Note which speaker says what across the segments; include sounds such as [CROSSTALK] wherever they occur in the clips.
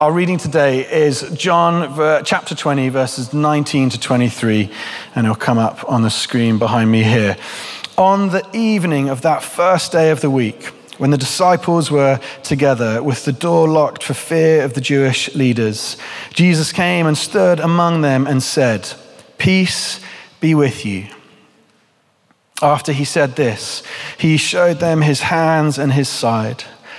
Speaker 1: Our reading today is John chapter 20, verses 19 to 23, and it'll come up on the screen behind me here. On the evening of that first day of the week, when the disciples were together with the door locked for fear of the Jewish leaders, Jesus came and stood among them and said, Peace be with you. After he said this, he showed them his hands and his side.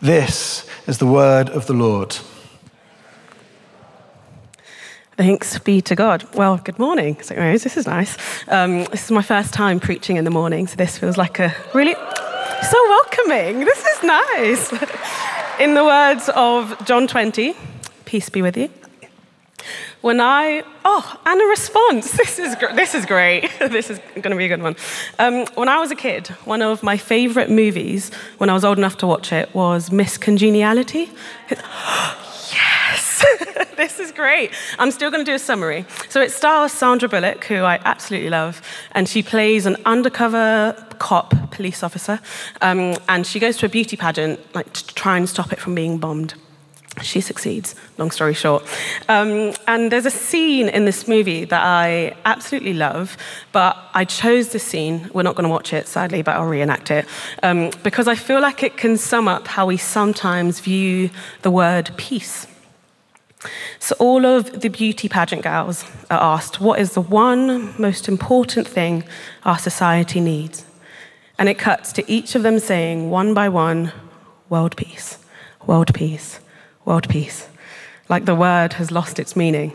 Speaker 1: This is the word of the Lord.
Speaker 2: Thanks be to God. Well, good morning, St. This is nice. Um, this is my first time preaching in the morning, so this feels like a really so welcoming. This is nice. [LAUGHS] in the words of John 20, peace be with you. When I, oh, and a response. [LAUGHS] This is, this is great. [LAUGHS] this is going to be a good one. Um, when I was a kid, one of my favorite movies, when I was old enough to watch it, was Miss Congeniality. [GASPS] yes, [LAUGHS] this is great. I'm still going to do a summary. So it stars Sandra Bullock, who I absolutely love, and she plays an undercover cop, police officer, um, and she goes to a beauty pageant, like to try and stop it from being bombed. She succeeds, long story short. Um, and there's a scene in this movie that I absolutely love, but I chose this scene. We're not going to watch it, sadly, but I'll reenact it, um, because I feel like it can sum up how we sometimes view the word peace. So, all of the beauty pageant gals are asked, What is the one most important thing our society needs? And it cuts to each of them saying, one by one, world peace, world peace world peace, like the word has lost its meaning.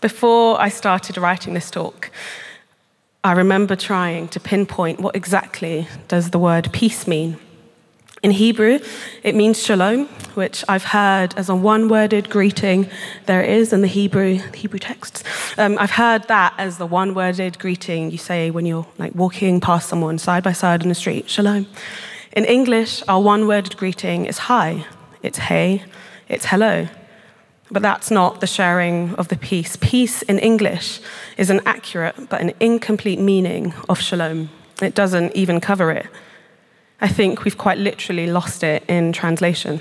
Speaker 2: Before I started writing this talk, I remember trying to pinpoint what exactly does the word peace mean. In Hebrew, it means shalom, which I've heard as a one-worded greeting. There it is in the Hebrew Hebrew texts. Um, I've heard that as the one-worded greeting you say when you're like walking past someone side by side in the street. Shalom. In English, our one-worded greeting is hi, it's hey, it's hello. But that's not the sharing of the peace. Peace in English is an accurate but an incomplete meaning of shalom. It doesn't even cover it. I think we've quite literally lost it in translation.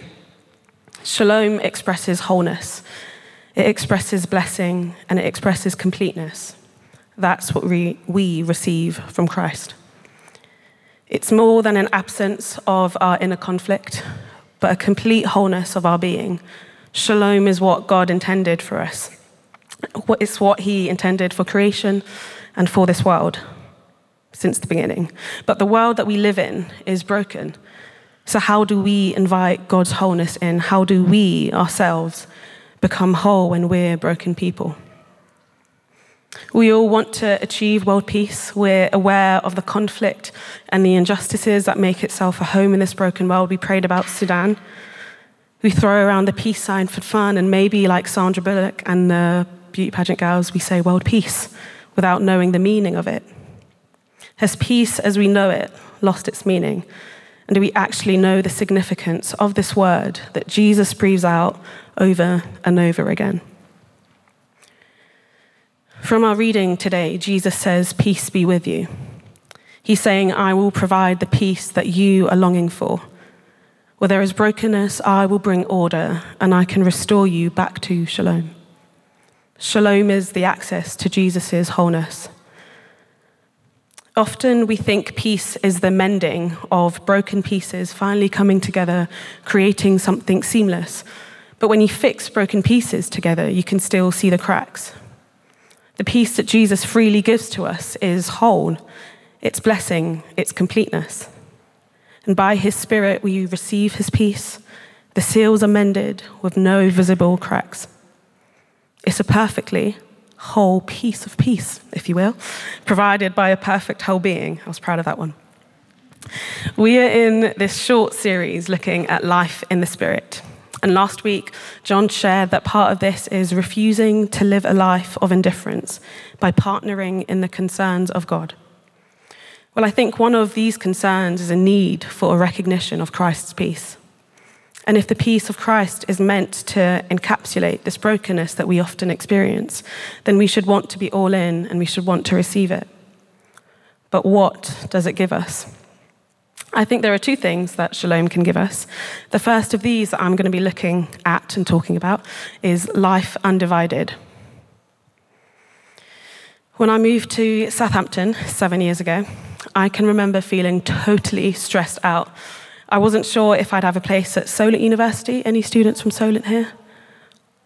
Speaker 2: Shalom expresses wholeness, it expresses blessing, and it expresses completeness. That's what we, we receive from Christ. It's more than an absence of our inner conflict, but a complete wholeness of our being. Shalom is what God intended for us. It's what He intended for creation and for this world since the beginning. But the world that we live in is broken. So, how do we invite God's wholeness in? How do we ourselves become whole when we're broken people? We all want to achieve world peace. We're aware of the conflict and the injustices that make itself a home in this broken world. We prayed about Sudan. We throw around the peace sign for fun, and maybe, like Sandra Bullock and the beauty pageant girls, we say world peace without knowing the meaning of it. Has peace as we know it lost its meaning? And do we actually know the significance of this word that Jesus breathes out over and over again? From our reading today, Jesus says, Peace be with you. He's saying, I will provide the peace that you are longing for. Where there is brokenness, I will bring order and I can restore you back to shalom. Shalom is the access to Jesus' wholeness. Often we think peace is the mending of broken pieces finally coming together, creating something seamless. But when you fix broken pieces together, you can still see the cracks. The peace that Jesus freely gives to us is whole, its blessing, its completeness. And by his Spirit, we receive his peace. The seals are mended with no visible cracks. It's a perfectly whole piece of peace, if you will, provided by a perfect whole being. I was proud of that one. We are in this short series looking at life in the Spirit. And last week, John shared that part of this is refusing to live a life of indifference by partnering in the concerns of God. Well, I think one of these concerns is a need for a recognition of Christ's peace. And if the peace of Christ is meant to encapsulate this brokenness that we often experience, then we should want to be all in and we should want to receive it. But what does it give us? I think there are two things that shalom can give us. The first of these that I'm going to be looking at and talking about is life undivided. When I moved to Southampton seven years ago, I can remember feeling totally stressed out. I wasn't sure if I'd have a place at Solent University. Any students from Solent here?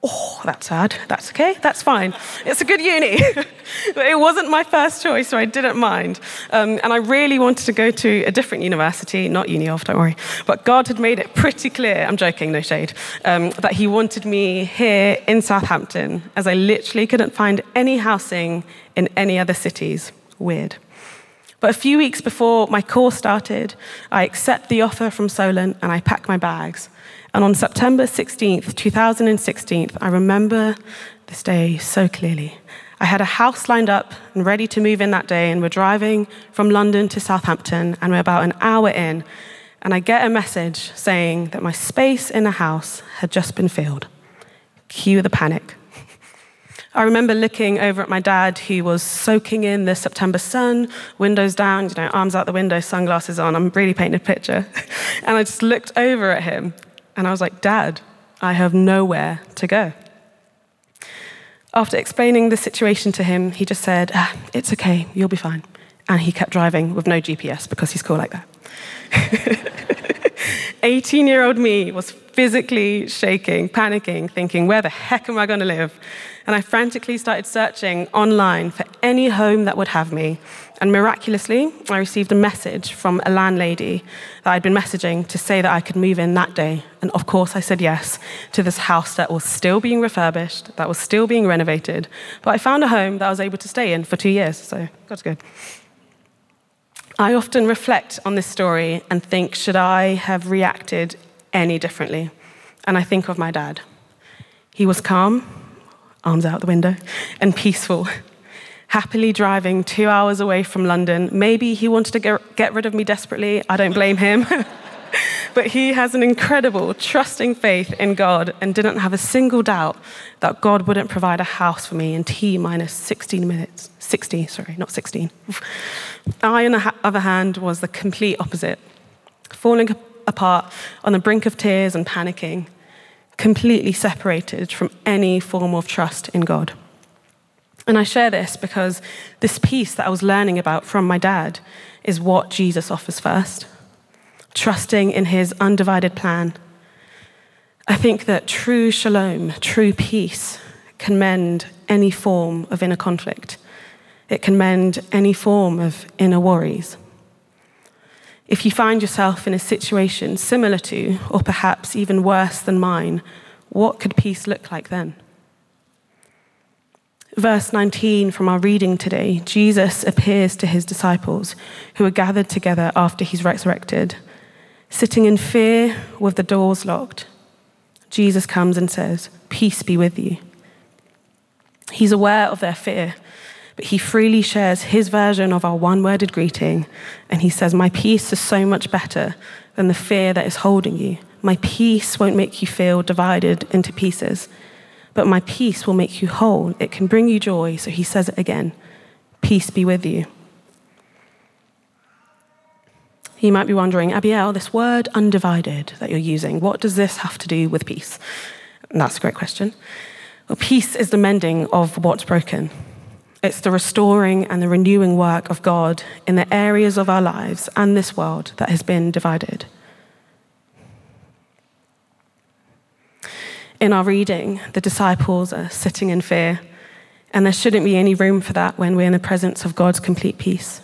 Speaker 2: Oh, that's sad. That's okay. That's fine. It's a good uni. [LAUGHS] it wasn't my first choice, so I didn't mind. Um, and I really wanted to go to a different university, not uni of, don't worry. But God had made it pretty clear, I'm joking, no shade, um, that He wanted me here in Southampton, as I literally couldn't find any housing in any other cities. Weird. But a few weeks before my course started, I accept the offer from Solent and I pack my bags. And on September 16th, 2016, I remember this day so clearly. I had a house lined up and ready to move in that day, and we're driving from London to Southampton, and we're about an hour in, and I get a message saying that my space in the house had just been filled. Cue the panic. I remember looking over at my dad, who was soaking in the September sun, windows down, you know, arms out the window, sunglasses on. I'm really painting a picture. [LAUGHS] and I just looked over at him and I was like, Dad, I have nowhere to go. After explaining the situation to him, he just said, ah, It's okay, you'll be fine. And he kept driving with no GPS because he's cool like that. [LAUGHS] 18 year old me was physically shaking, panicking, thinking, Where the heck am I going to live? And I frantically started searching online for any home that would have me. And miraculously, I received a message from a landlady that I'd been messaging to say that I could move in that day. And of course, I said yes to this house that was still being refurbished, that was still being renovated. But I found a home that I was able to stay in for two years, so God's good. I often reflect on this story and think, should I have reacted any differently? And I think of my dad. He was calm, arms out the window, and peaceful happily driving two hours away from London. Maybe he wanted to get, get rid of me desperately. I don't blame him. [LAUGHS] but he has an incredible, trusting faith in God and didn't have a single doubt that God wouldn't provide a house for me in T minus 16 minutes. 60, sorry, not 16. I, on the other hand, was the complete opposite, falling apart on the brink of tears and panicking, completely separated from any form of trust in God. And I share this because this peace that I was learning about from my dad is what Jesus offers first trusting in his undivided plan. I think that true shalom, true peace, can mend any form of inner conflict. It can mend any form of inner worries. If you find yourself in a situation similar to, or perhaps even worse than mine, what could peace look like then? verse 19 from our reading today, Jesus appears to his disciples who are gathered together after he's resurrected. Sitting in fear with the doors locked, Jesus comes and says, Peace be with you. He's aware of their fear, but he freely shares his version of our one worded greeting. And he says, My peace is so much better than the fear that is holding you. My peace won't make you feel divided into pieces but my peace will make you whole. It can bring you joy. So he says it again Peace be with you. You might be wondering, Abielle, this word undivided that you're using, what does this have to do with peace? And that's a great question. Well, peace is the mending of what's broken. It's the restoring and the renewing work of God in the areas of our lives and this world that has been divided. in our reading, the disciples are sitting in fear, and there shouldn't be any room for that when we're in the presence of God's complete peace.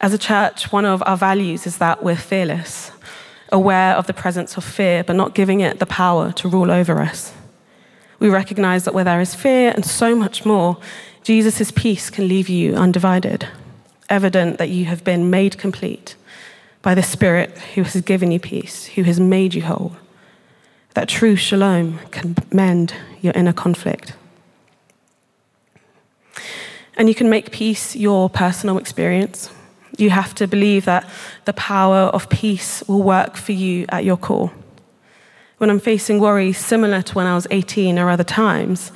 Speaker 2: As a church, one of our values is that we're fearless, aware of the presence of fear, but not giving it the power to rule over us. We recognize that where there is fear and so much more, Jesus' peace can leave you undivided, evident that you have been made complete by the Spirit who has given you peace, who has made you whole. that true shalom can mend your inner conflict. And you can make peace your personal experience. You have to believe that the power of peace will work for you at your core. When I'm facing worry similar to when I was 18 or other times,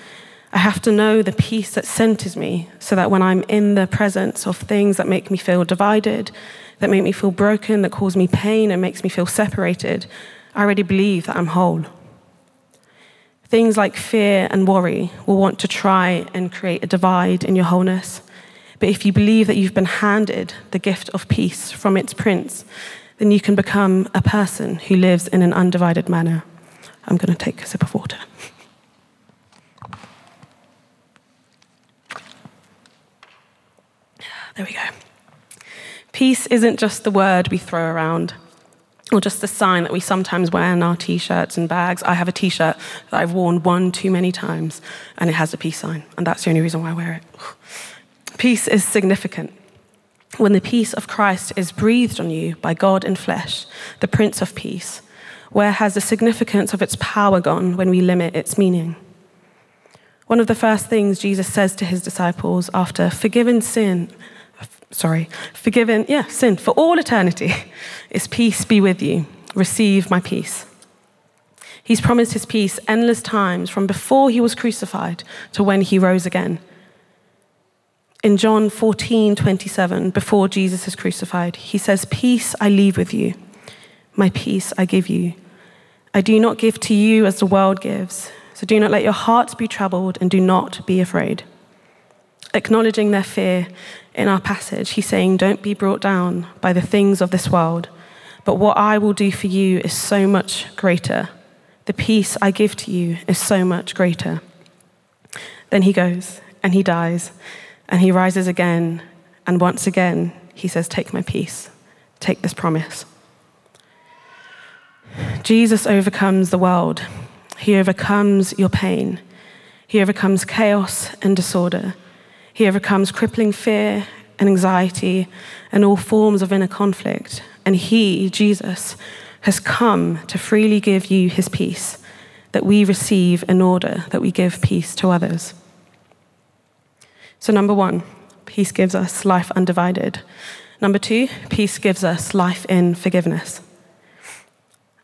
Speaker 2: I have to know the peace that centers me so that when I'm in the presence of things that make me feel divided, that make me feel broken, that cause me pain and makes me feel separated, I already believe that I'm whole. Things like fear and worry will want to try and create a divide in your wholeness. But if you believe that you've been handed the gift of peace from its prince, then you can become a person who lives in an undivided manner. I'm going to take a sip of water. There we go. Peace isn't just the word we throw around or just the sign that we sometimes wear in our t shirts and bags. I have a t shirt that I've worn one too many times, and it has a peace sign, and that's the only reason why I wear it. Peace is significant. When the peace of Christ is breathed on you by God in flesh, the Prince of Peace, where has the significance of its power gone when we limit its meaning? One of the first things Jesus says to his disciples after forgiven sin sorry, forgiven, yeah, sin for all eternity, [LAUGHS] is peace be with you. Receive my peace. He's promised his peace endless times from before he was crucified to when he rose again. In John 14, 27, before Jesus is crucified, he says, Peace I leave with you, my peace I give you. I do not give to you as the world gives, so do not let your hearts be troubled and do not be afraid. Acknowledging their fear in our passage, he's saying, Don't be brought down by the things of this world, but what I will do for you is so much greater. The peace I give to you is so much greater. Then he goes and he dies and he rises again. And once again, he says, Take my peace, take this promise. Jesus overcomes the world, he overcomes your pain, he overcomes chaos and disorder. He overcomes crippling fear and anxiety and all forms of inner conflict. And He, Jesus, has come to freely give you His peace that we receive in order that we give peace to others. So, number one, peace gives us life undivided. Number two, peace gives us life in forgiveness.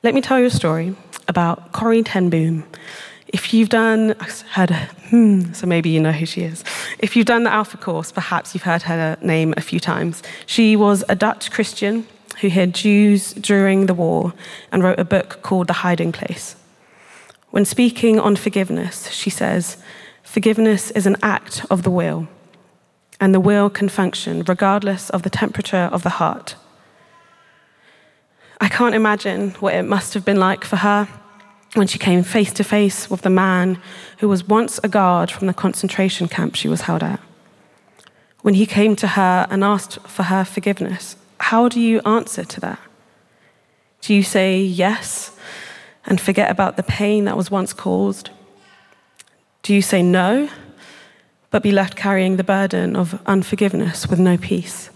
Speaker 2: Let me tell you a story about Corrie ten Boom. If you've done, I heard, hmm, so maybe you know who she is. If you've done the Alpha course, perhaps you've heard her name a few times. She was a Dutch Christian who hid Jews during the war and wrote a book called The Hiding Place. When speaking on forgiveness, she says, Forgiveness is an act of the will, and the will can function regardless of the temperature of the heart. I can't imagine what it must have been like for her when she came face to face with the man who was once a guard from the concentration camp she was held at. When he came to her and asked for her forgiveness, how do you answer to that? Do you say yes and forget about the pain that was once caused? Do you say no, but be left carrying the burden of unforgiveness with no peace?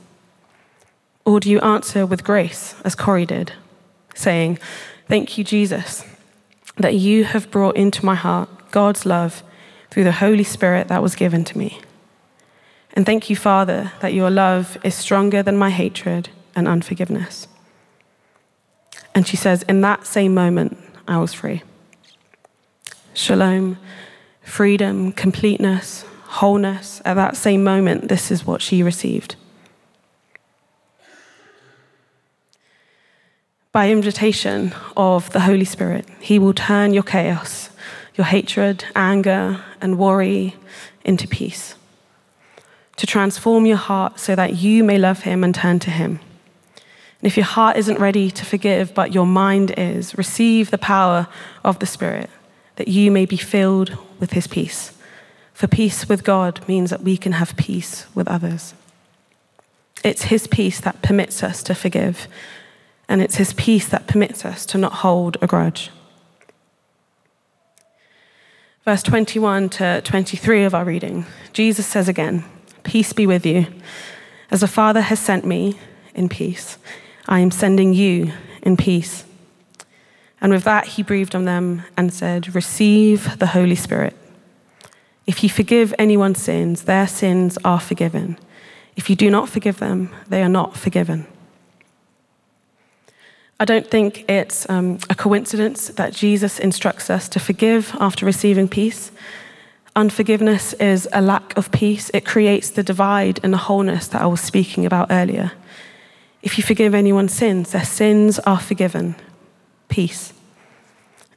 Speaker 2: Or do you answer with grace, as Corrie did, saying, Thank you, Jesus that you have brought into my heart God's love through the Holy Spirit that was given to me. And thank you, Father, that your love is stronger than my hatred and unforgiveness. And she says, In that same moment, I was free. Shalom, freedom, completeness, wholeness. At that same moment, this is what she received. By invitation of the Holy Spirit, He will turn your chaos, your hatred, anger, and worry into peace. To transform your heart so that you may love Him and turn to Him. And if your heart isn't ready to forgive, but your mind is, receive the power of the Spirit that you may be filled with His peace. For peace with God means that we can have peace with others. It's His peace that permits us to forgive and it's His peace that permits us to not hold a grudge. Verse 21 to 23 of our reading, Jesus says again, Peace be with you. As the Father has sent me in peace, I am sending you in peace. And with that, he breathed on them and said, Receive the Holy Spirit. If you forgive anyone's sins, their sins are forgiven. If you do not forgive them, they are not forgiven. I don't think it's um, a coincidence that Jesus instructs us to forgive after receiving peace. Unforgiveness is a lack of peace. It creates the divide and the wholeness that I was speaking about earlier. If you forgive anyone's sins, their sins are forgiven. Peace.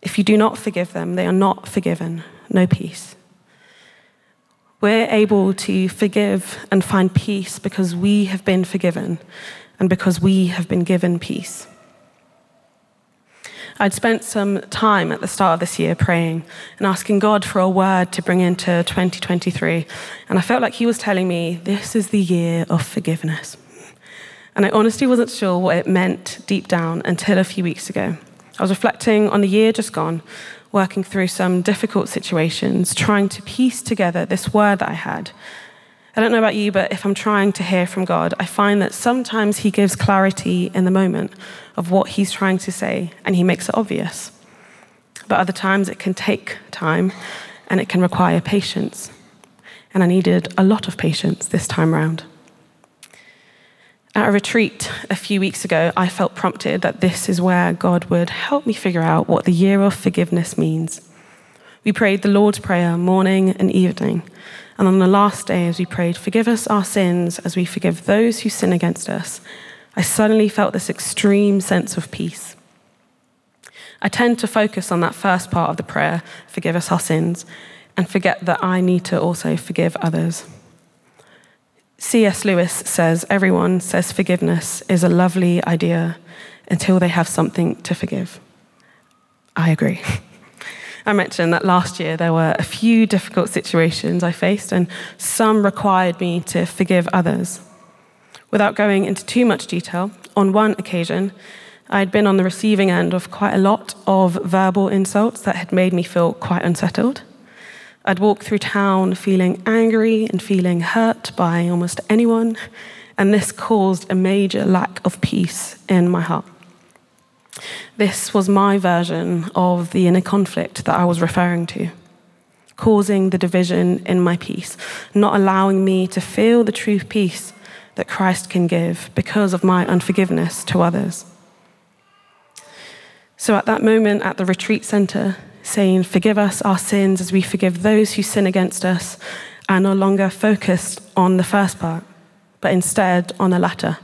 Speaker 2: If you do not forgive them, they are not forgiven. No peace. We're able to forgive and find peace because we have been forgiven and because we have been given peace. I'd spent some time at the start of this year praying and asking God for a word to bring into 2023. And I felt like He was telling me, This is the year of forgiveness. And I honestly wasn't sure what it meant deep down until a few weeks ago. I was reflecting on the year just gone, working through some difficult situations, trying to piece together this word that I had. I don't know about you, but if I'm trying to hear from God, I find that sometimes He gives clarity in the moment of what He's trying to say, and He makes it obvious. But other times it can take time and it can require patience. And I needed a lot of patience this time round. At a retreat a few weeks ago, I felt prompted that this is where God would help me figure out what the year of forgiveness means. We prayed the Lord's Prayer morning and evening. And on the last day, as we prayed, Forgive us our sins as we forgive those who sin against us, I suddenly felt this extreme sense of peace. I tend to focus on that first part of the prayer, Forgive us our sins, and forget that I need to also forgive others. C.S. Lewis says everyone says forgiveness is a lovely idea until they have something to forgive. I agree. [LAUGHS] I mentioned that last year there were a few difficult situations I faced, and some required me to forgive others. Without going into too much detail, on one occasion, I had been on the receiving end of quite a lot of verbal insults that had made me feel quite unsettled. I'd walk through town feeling angry and feeling hurt by almost anyone, and this caused a major lack of peace in my heart. This was my version of the inner conflict that I was referring to, causing the division in my peace, not allowing me to feel the true peace that Christ can give because of my unforgiveness to others. So at that moment at the retreat center, saying, Forgive us our sins as we forgive those who sin against us, are no longer focused on the first part, but instead on the latter.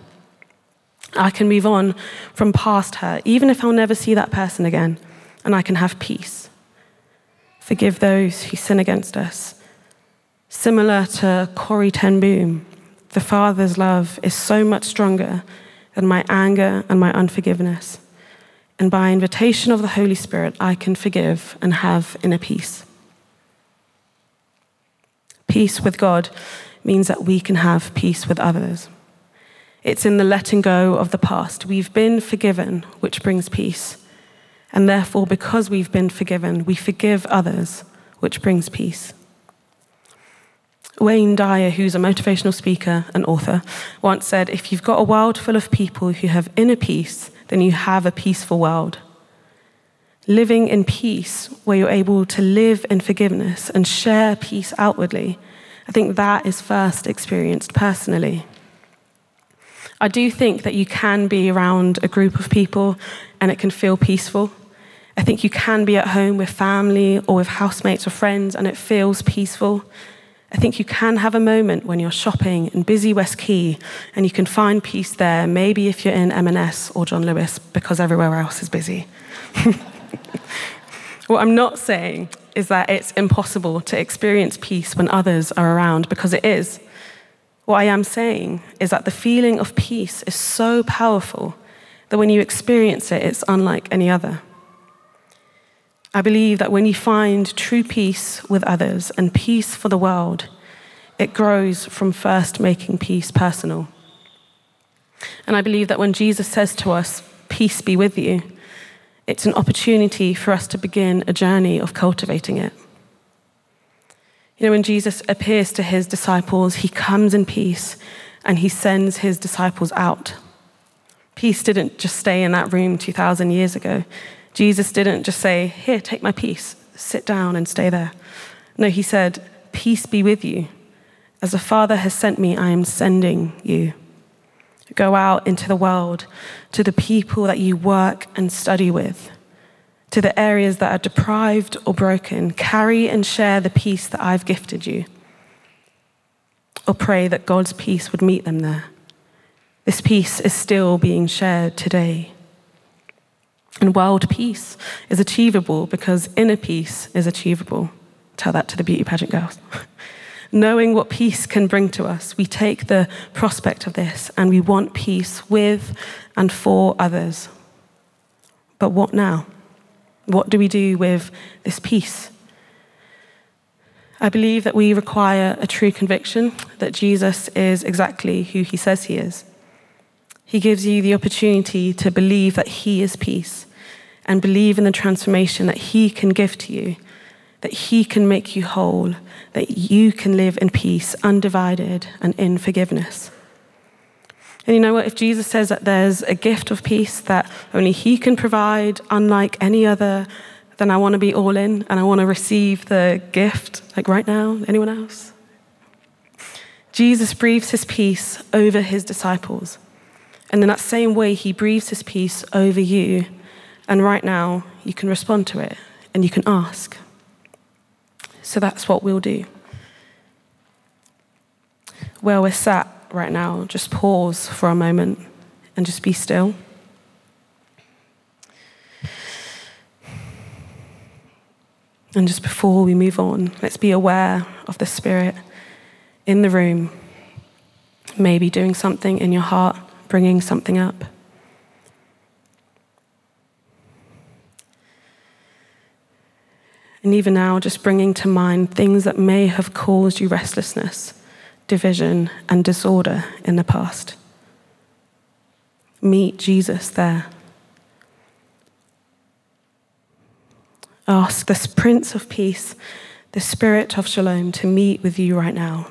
Speaker 2: I can move on from past hurt, even if I'll never see that person again, and I can have peace. Forgive those who sin against us. Similar to Corrie Ten Boom, the Father's love is so much stronger than my anger and my unforgiveness. And by invitation of the Holy Spirit, I can forgive and have inner peace. Peace with God means that we can have peace with others. It's in the letting go of the past. We've been forgiven, which brings peace. And therefore, because we've been forgiven, we forgive others, which brings peace. Wayne Dyer, who's a motivational speaker and author, once said if you've got a world full of people who have inner peace, then you have a peaceful world. Living in peace, where you're able to live in forgiveness and share peace outwardly, I think that is first experienced personally. I do think that you can be around a group of people and it can feel peaceful. I think you can be at home with family or with housemates or friends and it feels peaceful. I think you can have a moment when you're shopping in busy West Quay and you can find peace there, maybe if you're in M&S or John Lewis because everywhere else is busy. [LAUGHS] what I'm not saying is that it's impossible to experience peace when others are around because it is. What I am saying is that the feeling of peace is so powerful that when you experience it, it's unlike any other. I believe that when you find true peace with others and peace for the world, it grows from first making peace personal. And I believe that when Jesus says to us, Peace be with you, it's an opportunity for us to begin a journey of cultivating it. You know, when Jesus appears to his disciples, he comes in peace and he sends his disciples out. Peace didn't just stay in that room 2,000 years ago, Jesus didn't just say, Here, take my peace, sit down and stay there. No, he said, Peace be with you. As the Father has sent me, I am sending you. Go out into the world to the people that you work and study with, to the areas that are deprived or broken. Carry and share the peace that I've gifted you. Or pray that God's peace would meet them there. This peace is still being shared today. And world peace is achievable because inner peace is achievable. Tell that to the beauty pageant girls. [LAUGHS] Knowing what peace can bring to us, we take the prospect of this and we want peace with and for others. But what now? What do we do with this peace? I believe that we require a true conviction that Jesus is exactly who he says he is. He gives you the opportunity to believe that he is peace and believe in the transformation that he can give to you, that he can make you whole, that you can live in peace, undivided, and in forgiveness. And you know what? If Jesus says that there's a gift of peace that only He can provide, unlike any other, then I want to be all in and I want to receive the gift, like right now. Anyone else? Jesus breathes His peace over His disciples. And in that same way, He breathes His peace over you. And right now, you can respond to it and you can ask. So that's what we'll do. Where we're sat right now, just pause for a moment and just be still. And just before we move on, let's be aware of the Spirit in the room, maybe doing something in your heart, bringing something up. And even now, just bringing to mind things that may have caused you restlessness, division, and disorder in the past. Meet Jesus there. Ask this Prince of Peace, the Spirit of Shalom, to meet with you right now.